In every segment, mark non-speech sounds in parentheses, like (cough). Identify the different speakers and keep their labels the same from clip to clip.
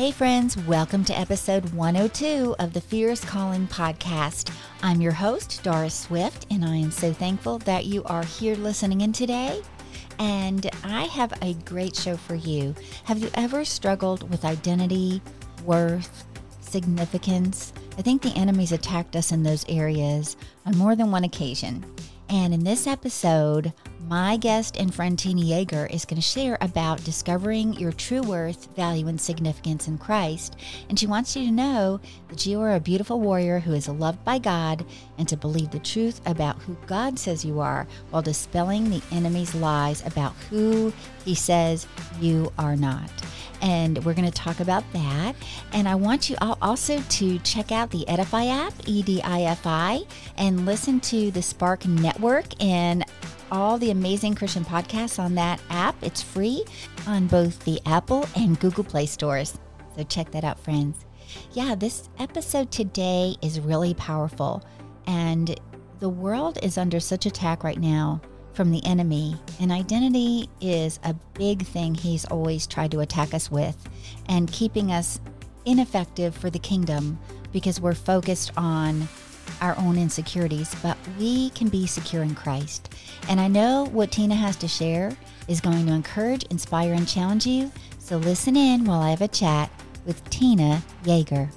Speaker 1: Hey, friends, welcome to episode 102 of the Fierce Calling podcast. I'm your host, Doris Swift, and I am so thankful that you are here listening in today. And I have a great show for you. Have you ever struggled with identity, worth, significance? I think the enemy's attacked us in those areas on more than one occasion. And in this episode, my guest and friend Tina Yeager is going to share about discovering your true worth, value, and significance in Christ. And she wants you to know that you are a beautiful warrior who is loved by God and to believe the truth about who God says you are while dispelling the enemy's lies about who he says you are not and we're going to talk about that. And I want you all also to check out the Edifi app, E D I F I, and listen to the Spark Network and all the amazing Christian podcasts on that app. It's free on both the Apple and Google Play stores. So check that out, friends. Yeah, this episode today is really powerful. And the world is under such attack right now from the enemy. And identity is a big thing he's always tried to attack us with and keeping us ineffective for the kingdom because we're focused on our own insecurities, but we can be secure in Christ. And I know what Tina has to share is going to encourage, inspire, and challenge you. So listen in while I have a chat with Tina Yeager.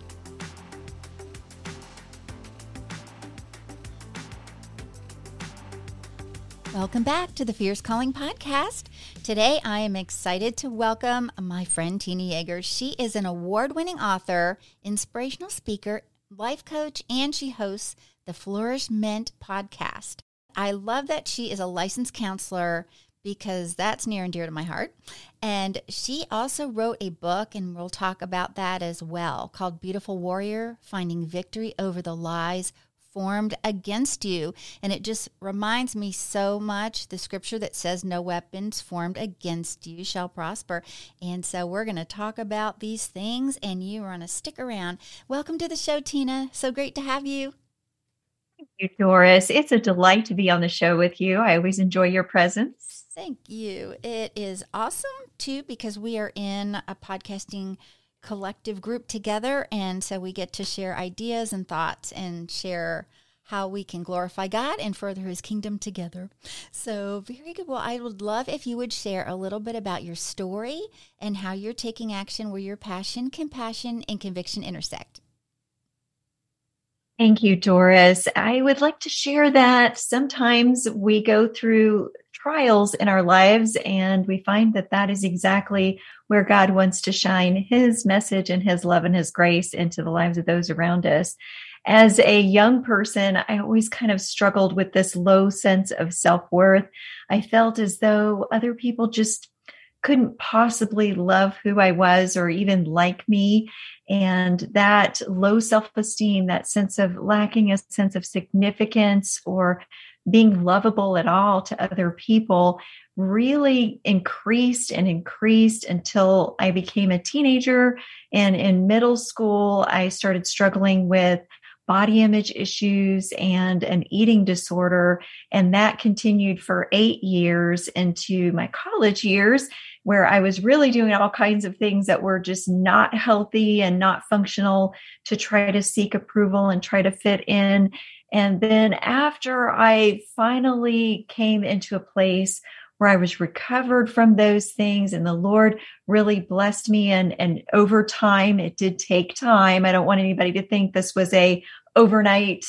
Speaker 1: Welcome back to the Fierce Calling Podcast. Today, I am excited to welcome my friend Tina Yeager. She is an award winning author, inspirational speaker, life coach, and she hosts the Flourish Flourishment podcast. I love that she is a licensed counselor because that's near and dear to my heart. And she also wrote a book, and we'll talk about that as well, called Beautiful Warrior Finding Victory Over the Lies Formed Against You. And it just reminds me so much the scripture that says, No weapons formed against you shall prosper. And so we're going to talk about these things, and you are going to stick around. Welcome to the show, Tina. So great to have you.
Speaker 2: Thank you, Doris. It's a delight to be on the show with you. I always enjoy your presence.
Speaker 1: Thank you. It is awesome too because we are in a podcasting collective group together. And so we get to share ideas and thoughts and share how we can glorify God and further his kingdom together. So, very good. Well, I would love if you would share a little bit about your story and how you're taking action where your passion, compassion, and conviction intersect.
Speaker 2: Thank you, Doris. I would like to share that sometimes we go through trials in our lives and we find that that is exactly where God wants to shine his message and his love and his grace into the lives of those around us. As a young person, I always kind of struggled with this low sense of self worth. I felt as though other people just couldn't possibly love who I was or even like me. And that low self esteem, that sense of lacking a sense of significance or being lovable at all to other people really increased and increased until I became a teenager. And in middle school, I started struggling with body image issues and an eating disorder. And that continued for eight years into my college years where I was really doing all kinds of things that were just not healthy and not functional to try to seek approval and try to fit in. And then after I finally came into a place where I was recovered from those things and the Lord really blessed me and and over time it did take time. I don't want anybody to think this was a overnight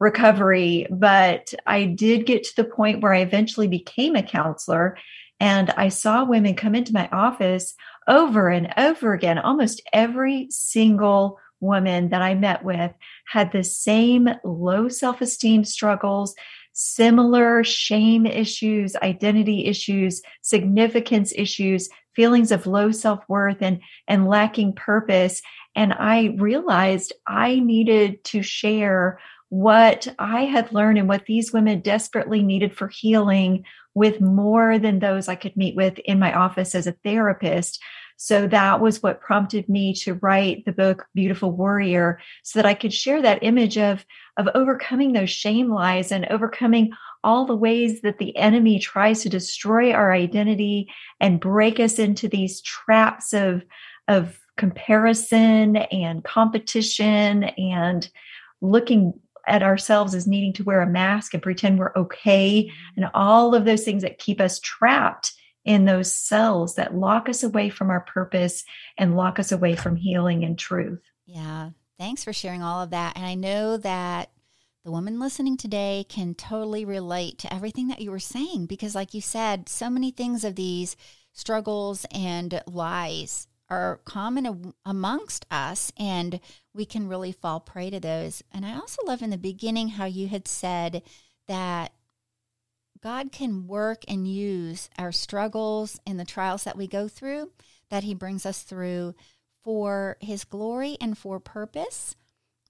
Speaker 2: recovery, but I did get to the point where I eventually became a counselor and I saw women come into my office over and over again. Almost every single woman that I met with had the same low self esteem struggles, similar shame issues, identity issues, significance issues, feelings of low self worth and, and lacking purpose. And I realized I needed to share what I had learned and what these women desperately needed for healing with more than those I could meet with in my office as a therapist. So that was what prompted me to write the book Beautiful Warrior so that I could share that image of of overcoming those shame lies and overcoming all the ways that the enemy tries to destroy our identity and break us into these traps of of comparison and competition and looking at ourselves as needing to wear a mask and pretend we're okay mm-hmm. and all of those things that keep us trapped in those cells that lock us away from our purpose and lock us away from healing and truth.
Speaker 1: Yeah. Thanks for sharing all of that. And I know that the woman listening today can totally relate to everything that you were saying because, like you said, so many things of these struggles and lies are common amongst us and we can really fall prey to those. And I also love in the beginning how you had said that God can work and use our struggles and the trials that we go through, that He brings us through for His glory and for purpose,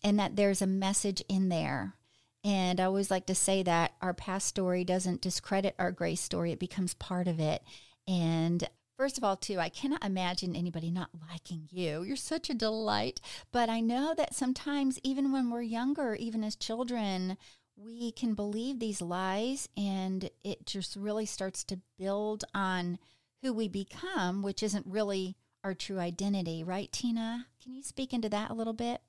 Speaker 1: and that there's a message in there. And I always like to say that our past story doesn't discredit our grace story, it becomes part of it. And First of all, too, I cannot imagine anybody not liking you. You're such a delight. But I know that sometimes, even when we're younger, even as children, we can believe these lies and it just really starts to build on who we become, which isn't really our true identity, right, Tina? Can you speak into that a little bit?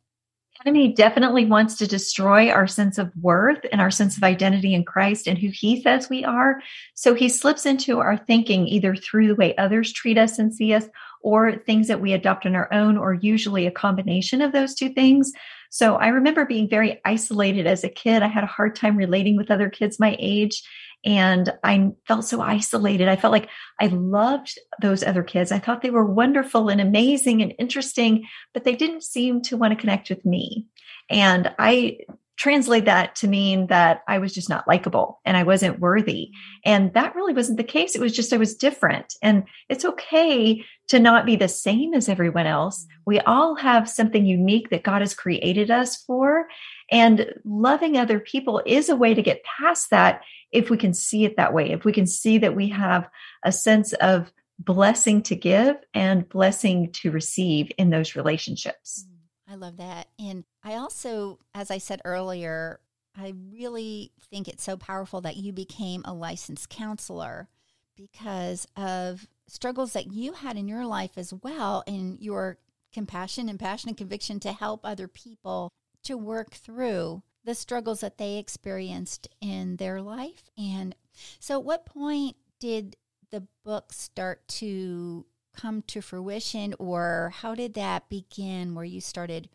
Speaker 2: The enemy definitely wants to destroy our sense of worth and our sense of identity in Christ and who he says we are. So he slips into our thinking either through the way others treat us and see us or things that we adopt on our own, or usually a combination of those two things. So I remember being very isolated as a kid. I had a hard time relating with other kids my age and I felt so isolated. I felt like I loved those other kids. I thought they were wonderful and amazing and interesting, but they didn't seem to want to connect with me. And I translate that to mean that I was just not likable and I wasn't worthy. And that really wasn't the case. It was just I was different. And it's okay to not be the same as everyone else. We all have something unique that God has created us for. And loving other people is a way to get past that if we can see it that way, if we can see that we have a sense of blessing to give and blessing to receive in those relationships.
Speaker 1: Mm, I love that. And I also, as I said earlier, I really think it's so powerful that you became a licensed counselor because of struggles that you had in your life as well and your compassion and passion and conviction to help other people to work through the struggles that they experienced in their life. And so, at what point did the book start to come to fruition, or how did that begin where you started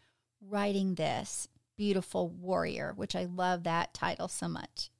Speaker 1: writing this beautiful warrior, which I love that title so much?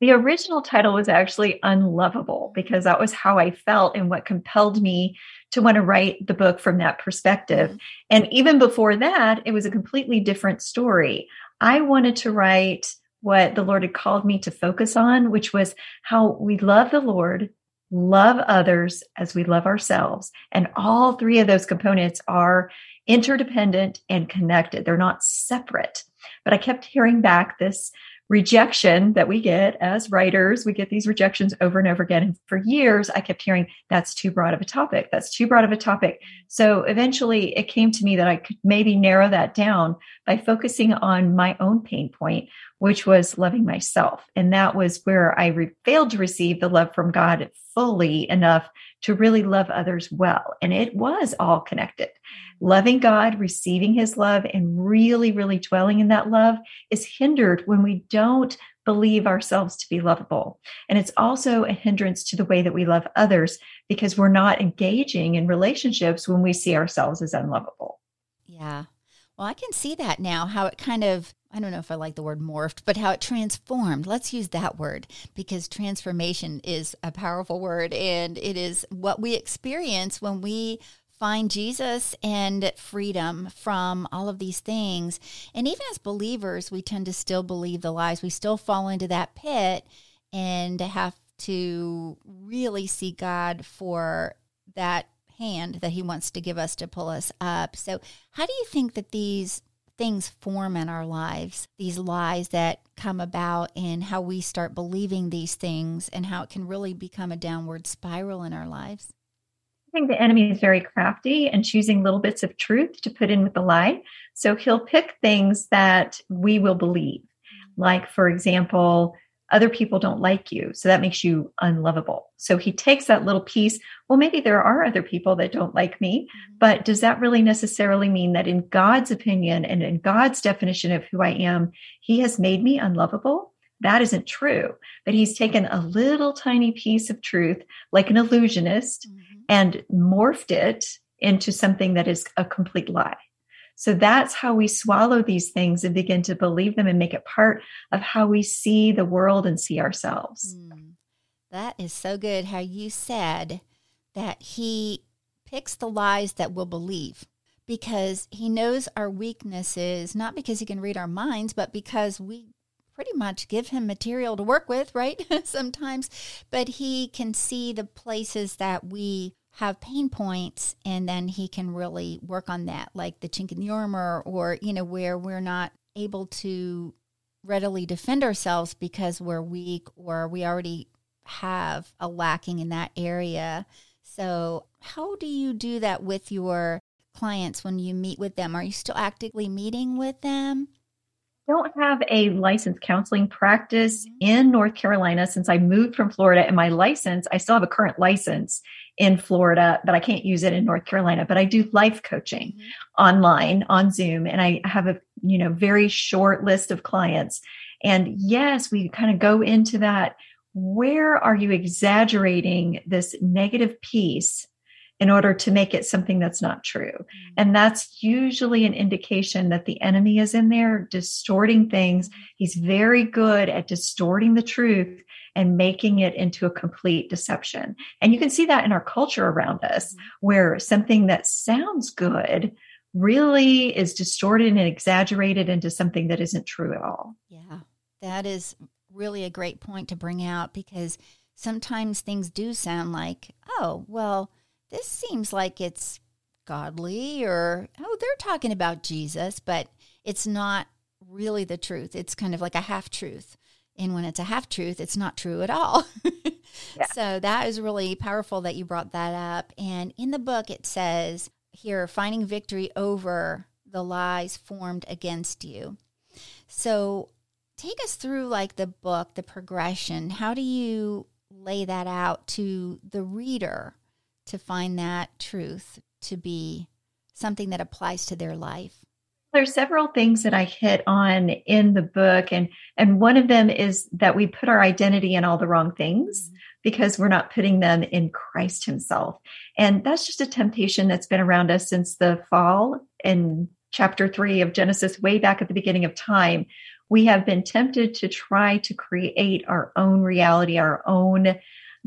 Speaker 2: The original title was actually Unlovable because that was how I felt and what compelled me to want to write the book from that perspective. Mm-hmm. And even before that, it was a completely different story. I wanted to write what the Lord had called me to focus on, which was how we love the Lord, love others as we love ourselves. And all three of those components are interdependent and connected. They're not separate. But I kept hearing back this rejection that we get as writers. We get these rejections over and over again. And for years, I kept hearing that's too broad of a topic. That's too broad of a topic. So eventually it came to me that I could maybe narrow that down by focusing on my own pain point, which was loving myself. And that was where I re- failed to receive the love from God fully enough to really love others well. And it was all connected. Loving God, receiving his love, and really, really dwelling in that love is hindered when we don't believe ourselves to be lovable. And it's also a hindrance to the way that we love others because we're not engaging in relationships when we see ourselves as unlovable.
Speaker 1: Yeah. Well, I can see that now, how it kind of, I don't know if I like the word morphed, but how it transformed. Let's use that word because transformation is a powerful word and it is what we experience when we find Jesus and freedom from all of these things. And even as believers, we tend to still believe the lies. We still fall into that pit and have to really see God for that hand that he wants to give us to pull us up. So, how do you think that these things form in our lives, these lies that come about, and how we start believing these things, and how it can really become a downward spiral in our lives?
Speaker 2: I think the enemy is very crafty and choosing little bits of truth to put in with the lie. So he'll pick things that we will believe. Mm-hmm. Like, for example, other people don't like you. So that makes you unlovable. So he takes that little piece. Well, maybe there are other people that don't like me, mm-hmm. but does that really necessarily mean that in God's opinion and in God's definition of who I am, he has made me unlovable? That isn't true. But he's taken a little tiny piece of truth, like an illusionist, mm-hmm. and morphed it into something that is a complete lie. So that's how we swallow these things and begin to believe them and make it part of how we see the world and see ourselves. Mm,
Speaker 1: that is so good how you said that he picks the lies that we'll believe because he knows our weaknesses, not because he can read our minds, but because we pretty much give him material to work with, (laughs) right? (laughs) Sometimes, but he can see the places that we have pain points and then he can really work on that like the chink in the armor or you know where we're not able to readily defend ourselves because we're weak or we already have a lacking in that area. So how do you do that with your clients when you meet with them? Are you still actively meeting with them
Speaker 2: don't have a licensed counseling practice mm-hmm. in North Carolina since I moved from Florida and my license, I still have a current license in Florida, but I can't use it in North Carolina. But I do life coaching mm-hmm. online on Zoom, and I have a you know very short list of clients. And yes, we kind of go into that. Where are you exaggerating this negative piece in order to make it something that's not true? Mm-hmm. And that's usually an indication that the enemy is in there distorting things. He's very good at distorting the truth and making it into a complete deception. And you can see that in our culture around us, mm-hmm. where something that sounds good really is distorted and exaggerated into something that isn't true at all.
Speaker 1: Yeah, that is really a great point to bring out because sometimes things do sound like, oh, well, this seems like it's godly or, oh, they're talking about Jesus, but it's not really the truth. It's kind of like a half truth. And when it's a half truth, it's not true at all. (laughs) yeah. So that is really powerful that you brought that up. And in the book, it says here, finding victory over the lies formed against you. So take us through like the book, the progression. How do you lay that out to the reader to find that truth to be something that applies to their life?
Speaker 2: There's several things that I hit on in the book, and and one of them is that we put our identity in all the wrong things mm-hmm. because we're not putting them in Christ Himself, and that's just a temptation that's been around us since the fall in chapter three of Genesis, way back at the beginning of time. We have been tempted to try to create our own reality, our own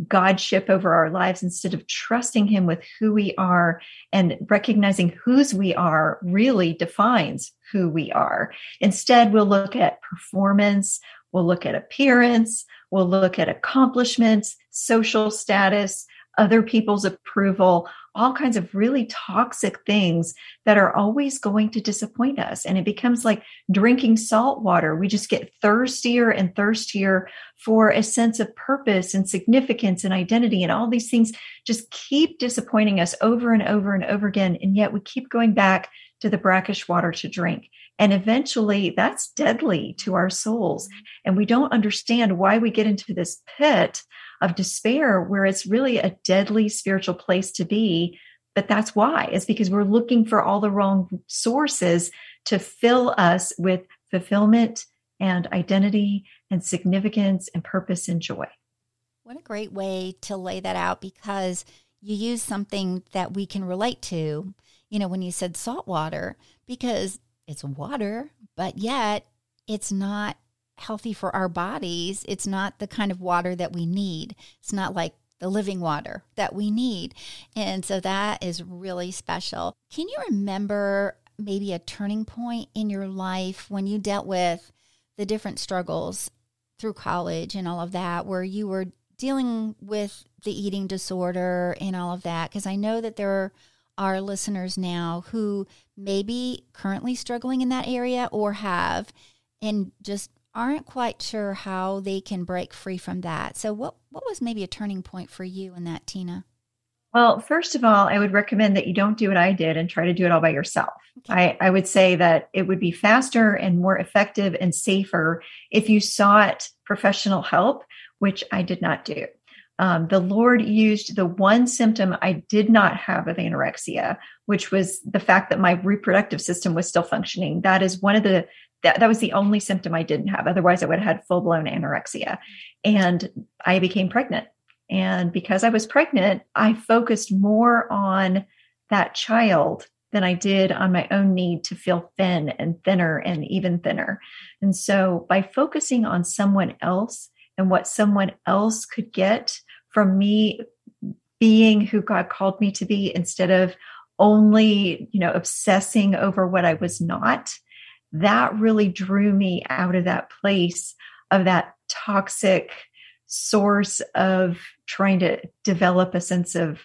Speaker 2: godship over our lives instead of trusting him with who we are and recognizing whose we are really defines who we are. Instead, we'll look at performance, we'll look at appearance, we'll look at accomplishments, social status, other people's approval, all kinds of really toxic things that are always going to disappoint us. And it becomes like drinking salt water. We just get thirstier and thirstier for a sense of purpose and significance and identity. And all these things just keep disappointing us over and over and over again. And yet we keep going back to the brackish water to drink. And eventually that's deadly to our souls. Mm-hmm. And we don't understand why we get into this pit of despair where it's really a deadly spiritual place to be. But that's why it's because we're looking for all the wrong sources to fill us with fulfillment and identity and significance and purpose and joy.
Speaker 1: What a great way to lay that out because you use something that we can relate to. You know, when you said salt water, because it's water, but yet it's not healthy for our bodies. It's not the kind of water that we need. It's not like the living water that we need. And so that is really special. Can you remember maybe a turning point in your life when you dealt with the different struggles through college and all of that, where you were dealing with the eating disorder and all of that? Because I know that there are listeners now who may be currently struggling in that area or have and just aren't quite sure how they can break free from that. So, what, what was maybe a turning point for you in that, Tina?
Speaker 2: Well, first of all, I would recommend that you don't do what I did and try to do it all by yourself. Okay. I, I would say that it would be faster and more effective and safer if you sought professional help, which I did not do. Um, the Lord used the one symptom I did not have of anorexia, which was the fact that my reproductive system was still functioning. That is one of the that, that was the only symptom I didn't have. Otherwise, I would have had full blown anorexia. And I became pregnant. And because I was pregnant, I focused more on that child than I did on my own need to feel thin and thinner and even thinner. And so by focusing on someone else and what someone else could get from me being who God called me to be instead of only, you know, obsessing over what I was not, that really drew me out of that place of that toxic source of trying to develop a sense of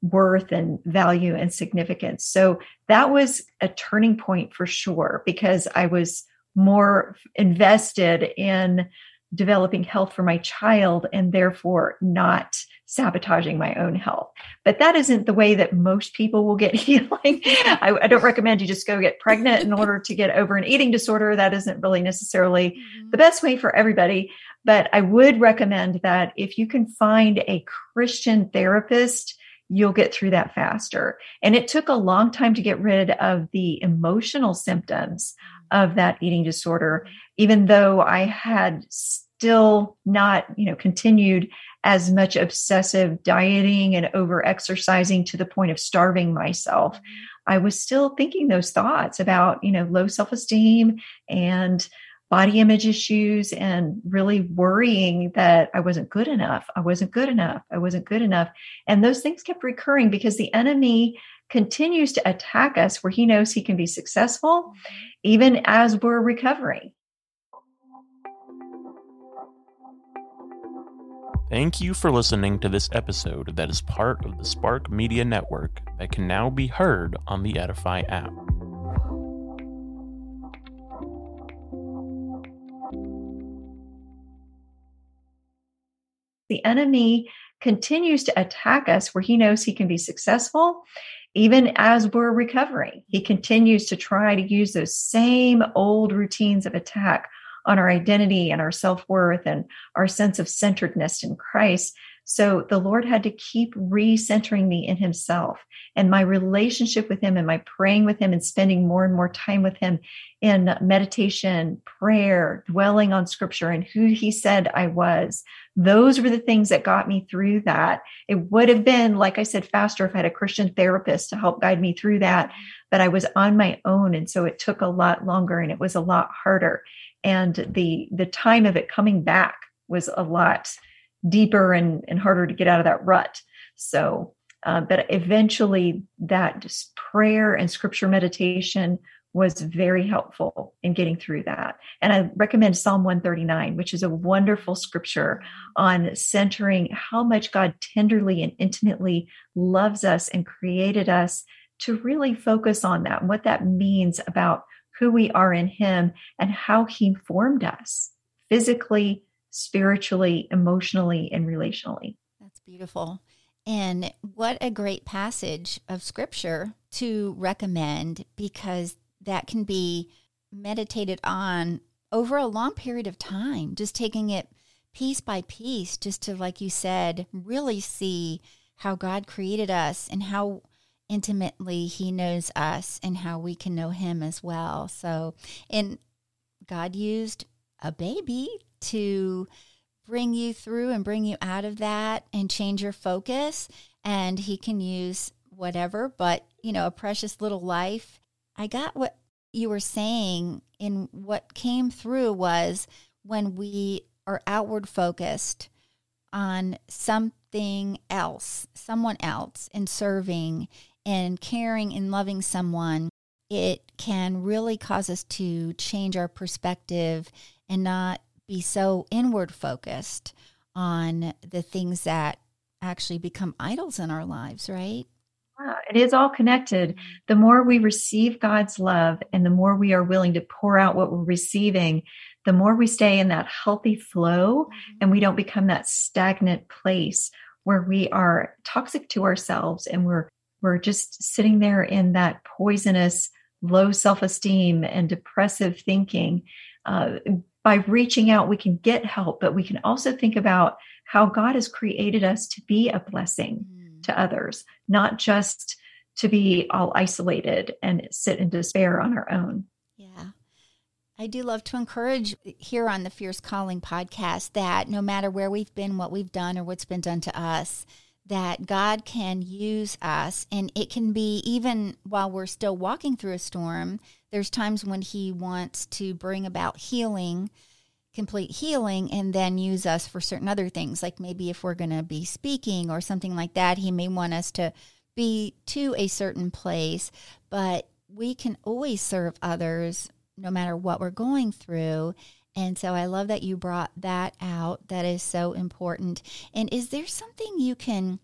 Speaker 2: worth and value and significance. So that was a turning point for sure because I was more invested in developing health for my child and therefore not sabotaging my own health. But that isn't the way that most people will get (laughs) healing. I, I, don't recommend you just go get pregnant in order to get over an eating disorder. That isn't really necessarily mm-hmm. the best way for everybody. But I would recommend that if you can find a Christian therapist, you'll get through that faster. And it took a long time to get rid of the emotional symptoms of that eating disorder, even though I had still not, you know, continued as much obsessive dieting and over exercising to the point of starving myself. I was still thinking those thoughts about, you know, low self esteem and body image issues and really worrying that I wasn't good enough. I wasn't good enough. I wasn't good enough. And those things kept recurring because the enemy continues to attack us where he knows he can be successful, even as we're recovering.
Speaker 3: Thank you for listening to this episode that is part of the Spark Media Network that can now be heard on the Edifi app.
Speaker 2: The enemy continues to attack us where he knows he can be successful even as we're recovering. He continues to try to use those same old routines of attack on our identity and our self worth and our sense of centeredness in Christ. So the Lord had to keep recentering me in Himself and my relationship with Him and my praying with Him and spending more and more time with Him in meditation, prayer, dwelling on Scripture and who He said I was. Those were the things that got me through that. It would have been, like I said, faster if I had a Christian therapist to help guide me through that, but I was on my own. And so it took a lot longer and it was a lot harder and the the time of it coming back was a lot deeper and, and harder to get out of that rut so uh, but eventually that prayer and scripture meditation was very helpful in getting through that. And I recommend Psalm 139, which is a wonderful scripture on centering how much God tenderly and intimately loves us and created us to really focus on that and what that means about who we are in Him and how He formed us physically, spiritually, emotionally, and relationally.
Speaker 1: That's beautiful. And what a great passage of scripture to recommend because that can be meditated on over a long period of time, just taking it piece by piece, just to, like you said, really see how God created us and how intimately he knows us and how we can know him as well. So, and God used a baby to bring you through and bring you out of that and change your focus. And he can use whatever, but you know, a precious little life. I got what you were saying, and what came through was when we are outward focused on something else, someone else, and serving and caring and loving someone, it can really cause us to change our perspective and not be so inward focused on the things that actually become idols in our lives, right?
Speaker 2: Yeah, it is all connected. The more we receive God's love and the more we are willing to pour out what we're receiving, the more we stay in that healthy flow mm-hmm. and we don't become that stagnant place where we are toxic to ourselves and we're we're just sitting there in that poisonous low self-esteem and depressive thinking uh, by reaching out, we can get help, but we can also think about how God has created us to be a blessing mm. to others, not just to be all isolated and sit in despair on our own.
Speaker 1: Yeah. I do love to encourage here on the Fierce Calling podcast that no matter where we've been, what we've done, or what's been done to us, that God can use us. And it can be even while we're still walking through a storm, there's times when He wants to bring about healing, complete healing, and then use us for certain other things. Like maybe if we're going to be speaking or something like that, He may want us to be to a certain place, but we can always serve others no matter what we're going through. And so I love that you brought that out. That is so important. And is there something you can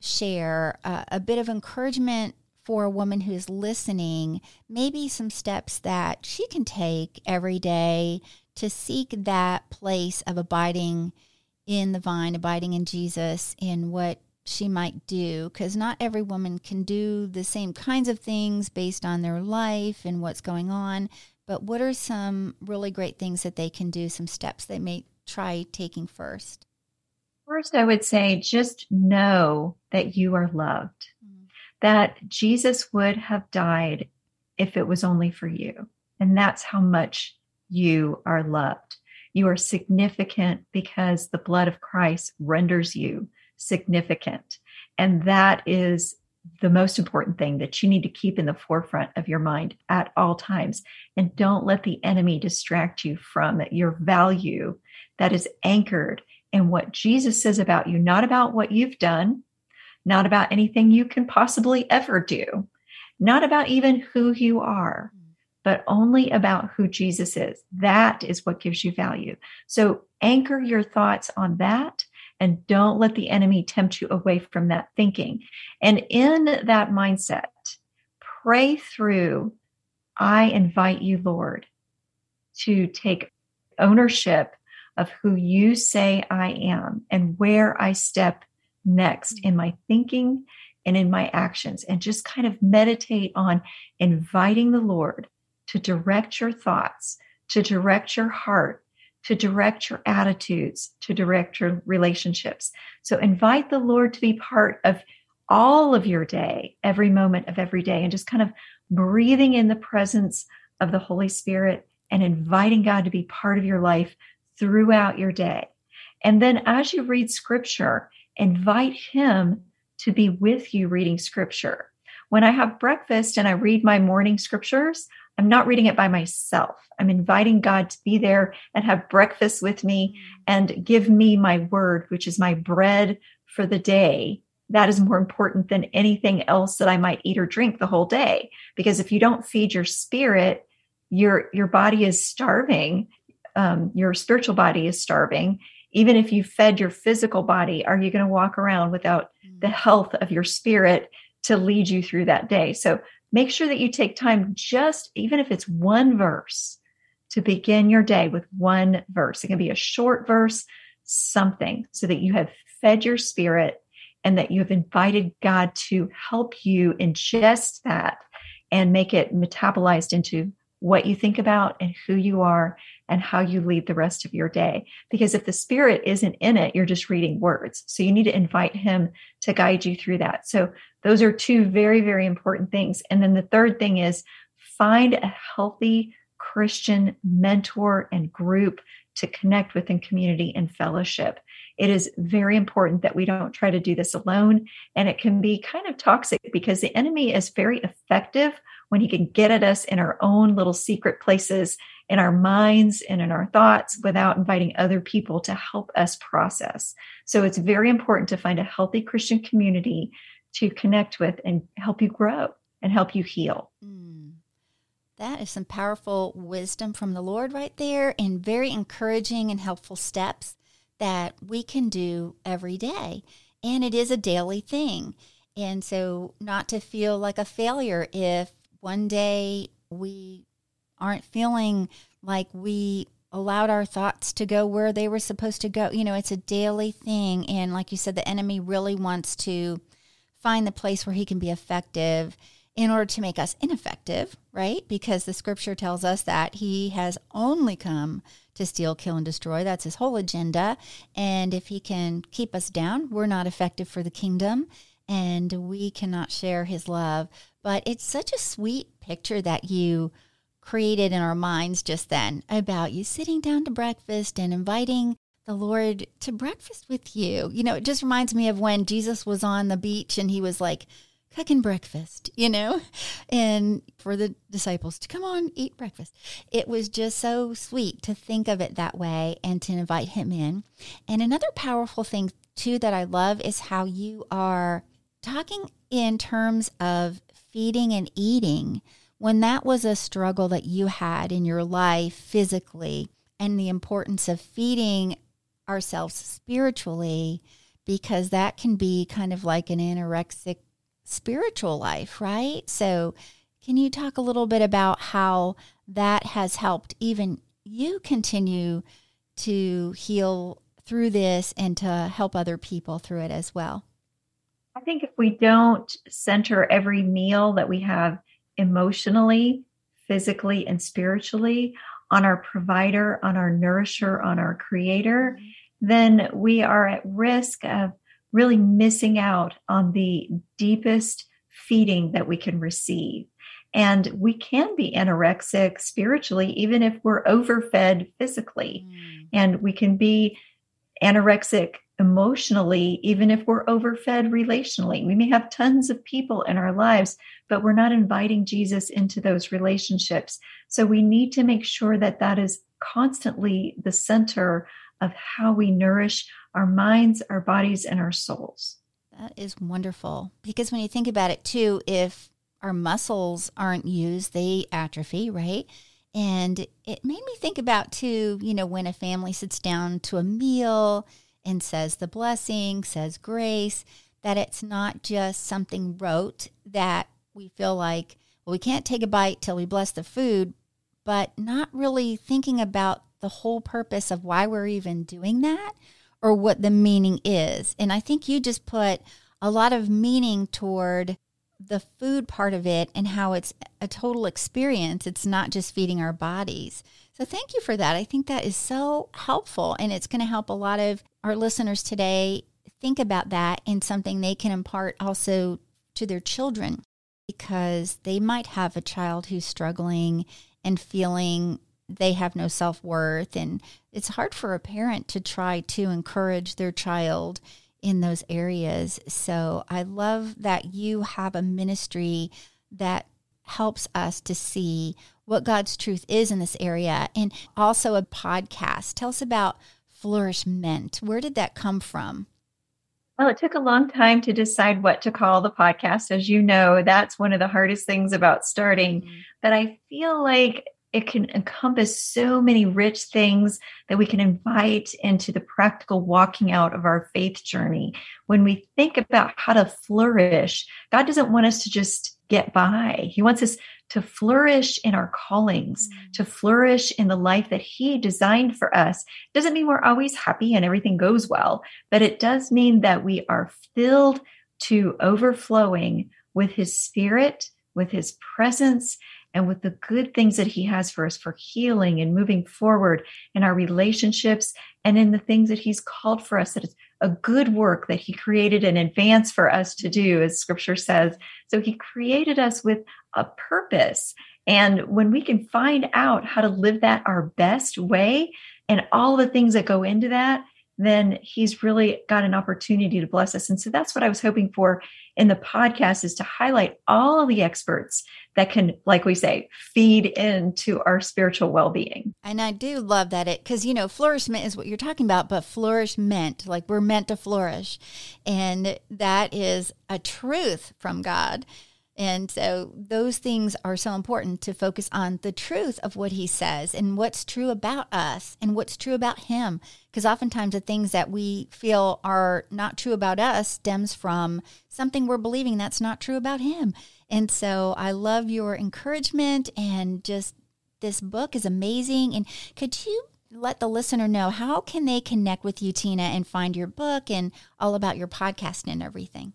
Speaker 1: share, uh, a bit of encouragement for a woman who's listening, maybe some steps that she can take every day to seek that place of abiding in the vine, abiding in Jesus, in what she might do because not every woman can do the same kinds of things based on their life and what's going on. But what are some really great things that they can do, some steps they may try taking first?
Speaker 2: First, I would say just know that you are loved. That Jesus would have died if it was only for you. And that's how much you are loved. You are significant because the blood of Christ renders you significant. And that is the most important thing that you need to keep in the forefront of your mind at all times. And don't let the enemy distract you from your value that is anchored in what Jesus says about you, not about what you've done, not about anything you can possibly ever do, not about even who you are, but only about who Jesus is. That is what gives you value. So anchor your thoughts on that and don't let the enemy tempt you away from that thinking. And in that mindset, pray through I invite you, Lord, to take ownership of who you say I am and where I step next in my thinking and in my actions, and just kind of meditate on inviting the Lord to direct your thoughts, to direct your heart, to direct your attitudes, to direct your relationships. So invite the Lord to be part of all of your day, every moment of every day, and just kind of breathing in the presence of the Holy Spirit and inviting God to be part of your life throughout your day. And then as you read scripture, invite Him to be with you reading scripture. When I have breakfast and I read my morning scriptures, I'm not reading it by myself. I'm inviting God to be there and have breakfast with me and give me my word, which is my bread for the day. That is more important than anything else that I might eat or drink the whole day. Because if you don't feed your spirit, your your body is starving. Um, your spiritual body is starving. Even if you fed your physical body, are you going to walk around without the mm. health of your spirit to lead you through that day? So make sure that you take time just even if it's one verse to begin your day with one verse it can be a short verse something so that you have fed your spirit and that you have invited god to help you ingest that and make it metabolized into what you think about and who you are and how you lead the rest of your day. Because if the spirit isn't in it, you're just reading words. So you need to invite him to guide you through that. So those are two very, very important things. And then the third thing is find a healthy Christian mentor and group to connect with in community and fellowship. It is very important that we don't try to do this alone. And it can be kind of toxic because the enemy is very effective when he can get at us in our own little secret places, in our minds and in our thoughts without inviting other people to help us process. So it's very important to find a healthy Christian community to connect with and help you grow and help you heal. Mm.
Speaker 1: That is some powerful wisdom from the Lord right there, and very encouraging and helpful steps that we can do every day. And it is a daily thing. And so, not to feel like a failure if one day we aren't feeling like we allowed our thoughts to go where they were supposed to go. You know, it's a daily thing. And like you said, the enemy really wants to find the place where he can be effective in order to make us ineffective, right? Because the scripture tells us that he has only come to steal, kill, and destroy. That's his whole agenda. And if he can keep us down, we're not effective for the kingdom and we cannot share his love. But it's such a sweet picture that you created in our minds just then about you sitting down to breakfast and inviting the Lord to breakfast with you. You know, it just reminds me of when Jesus was on the beach and he was like, cooking breakfast, you know, (laughs) and for the disciples to come on, eat breakfast. It was just so sweet to think of it that way and to invite him in. And another powerful thing, too, that I love is how you are talking in terms of feeding and eating when that was a struggle that you had in your life physically and the importance of feeding ourselves spiritually because that can be kind of like an anorexic spiritual life, right? So, can you talk a little bit about how that has helped even you continue to heal through this and to help other people through it as well?
Speaker 2: I think if we don't center every meal that we have emotionally, physically, and spiritually on our provider, on our nourisher, on our creator, mm-hmm. then we are at risk of really missing out on the deepest feeding that we can receive. And we can be anorexic spiritually, even if we're overfed physically. Mm. And we can be anorexic emotionally, even if we're overfed relationally. We may have tons of people in our lives, but we're not inviting Jesus into those relationships. So we need to make sure that that is constantly the center of how we nourish our minds, our bodies, and our souls.
Speaker 1: That is wonderful. Because when you think about it, too, if our muscles aren't used, they atrophy, right? And it made me think about, too, you know, when a family sits down to a meal and says the blessing, says grace, that it's not just something rote that we feel like, well, we can't take a bite till we bless the food, but not really thinking about the whole purpose of why we're even doing that or what the meaning is. And I think you just put a lot of meaning toward the food part of it and how it's a total experience. It's not just feeding our bodies. So thank you for that. I think that is so helpful and it's going to help a lot of our listeners today think about that and something they can impart also to their children because they might have a child who's struggling and feeling they have no self worth. And it's hard for a parent to try to encourage their child in those areas. So I love that you have a ministry that helps us to see what God's truth is in this area and also a podcast. Tell us about Flourishment. Where did that come from?
Speaker 2: Well, it took a long time to decide what to call the podcast. As you know, that's one of the hardest things about starting. Mm-hmm. But I feel like it can encompass so many rich things that we can invite into the practical walking out of our faith journey. When we think about how to flourish, God doesn't want us to just get by. He wants us to flourish in our callings, mm. to flourish in the life that He designed for us. Doesn't mean we're always happy and everything goes well, but it does mean that we are filled to overflowing with His Spirit, with His presence, and with the good things that He has for us for healing and moving forward in our relationships and in the things that He's called for us, that it's a good work that He created in advance for us to do, as Scripture says. So He created us with a purpose. And when we can find out how to live that our best way and all the things that go into that, then he's really got an opportunity to bless us. And so that's what I was hoping for in the podcast is to highlight all the experts that can, like we say, feed into our spiritual well-being.
Speaker 1: And I do love that it because you know, flourishment is what you're talking about, but flourishment, like we're meant to flourish. And that is a truth from God. And so those things are so important to focus on the truth of what he says and what's true about us and what's true about him. Because oftentimes the things that we feel are not true about us stems from something we're believing that's not true about him. And so I love your encouragement and just this book is amazing. And could you let the listener know how can they connect with you, Tina, and find your book and all about your podcast and everything?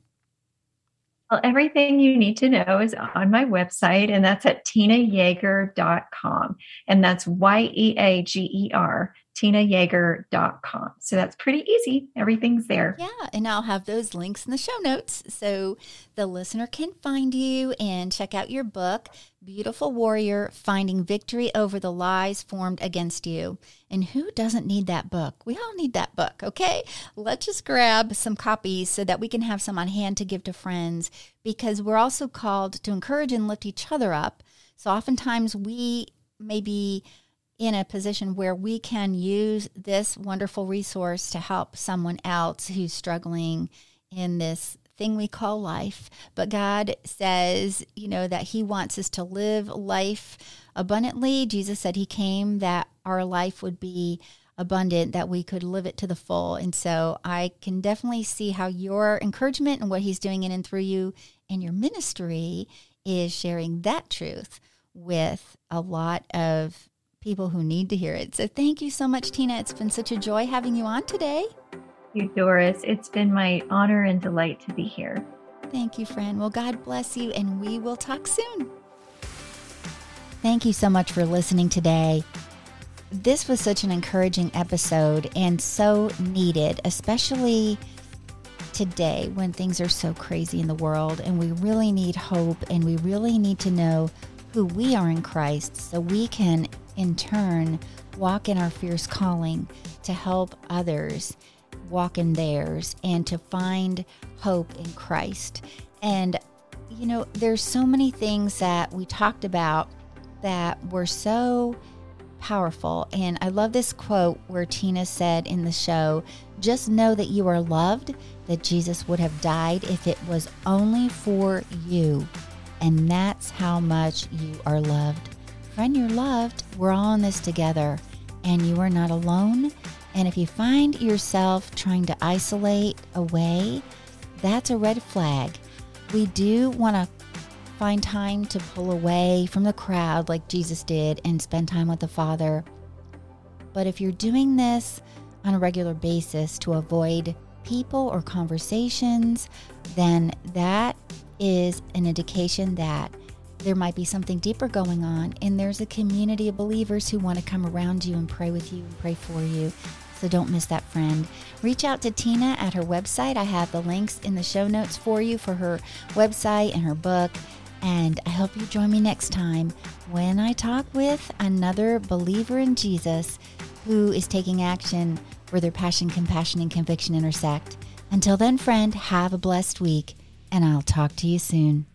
Speaker 2: Well, everything you need to know is on my website, and that's at tinayeager.com. And that's Y E A G E R, tinayeager.com. So that's pretty easy. Everything's there.
Speaker 1: Yeah. And I'll have those links in the show notes so the listener can find you and check out your book, Beautiful Warrior Finding Victory Over the Lies Formed Against You. And who doesn't need that book? We all need that book, okay? Let's just grab some copies so that we can have some on hand to give to friends because we're also called to encourage and lift each other up. So oftentimes we may be in a position where we can use this wonderful resource to help someone else who's struggling in this thing we call life. But God says, you know, that He wants us to live life abundantly. Jesus said He came that our life would be abundant, that we could live it to the full. And so I can definitely see how your encouragement and what He's doing in and through you and your ministry is sharing that truth with a lot of people who need to hear it. So thank you so much, Tina. It's been such a joy having you on today
Speaker 2: you, Doris. It's been my honor and delight to be here.
Speaker 1: Thank you, friend. Well, God bless you, and we will talk soon. Thank you so much for listening today. This was such an encouraging episode and so needed, especially today when things are so crazy in the world and we really need hope and we really need to know who we are in Christ so we can, in turn, walk in our fierce calling to help others walk in theirs and to find hope in Christ. And, you know, there's so many things that we talked about that were so powerful. And I love this quote where Tina said in the show just know that you are loved, that Jesus would have died if it was only for you. And that's how much you are loved. Friend, you're loved. We're all in this together. And you are not alone. And if you find yourself trying to isolate away, that's a red flag. We do want to find time to pull away from the crowd like Jesus did and spend time with the Father. But if you're doing this on a regular basis to avoid people or conversations, then that is an indication that there might be something deeper going on, and there's a community of believers who want to come around you and pray with you and pray for you so don't miss that friend. Reach out to Tina at her website. I have the links in the show notes for you for her website and her book. And I hope you join me next time when I talk with another believer in Jesus who is taking action where their passion, compassion, and conviction intersect. Until then, friend, have a blessed week, and I'll talk to you soon.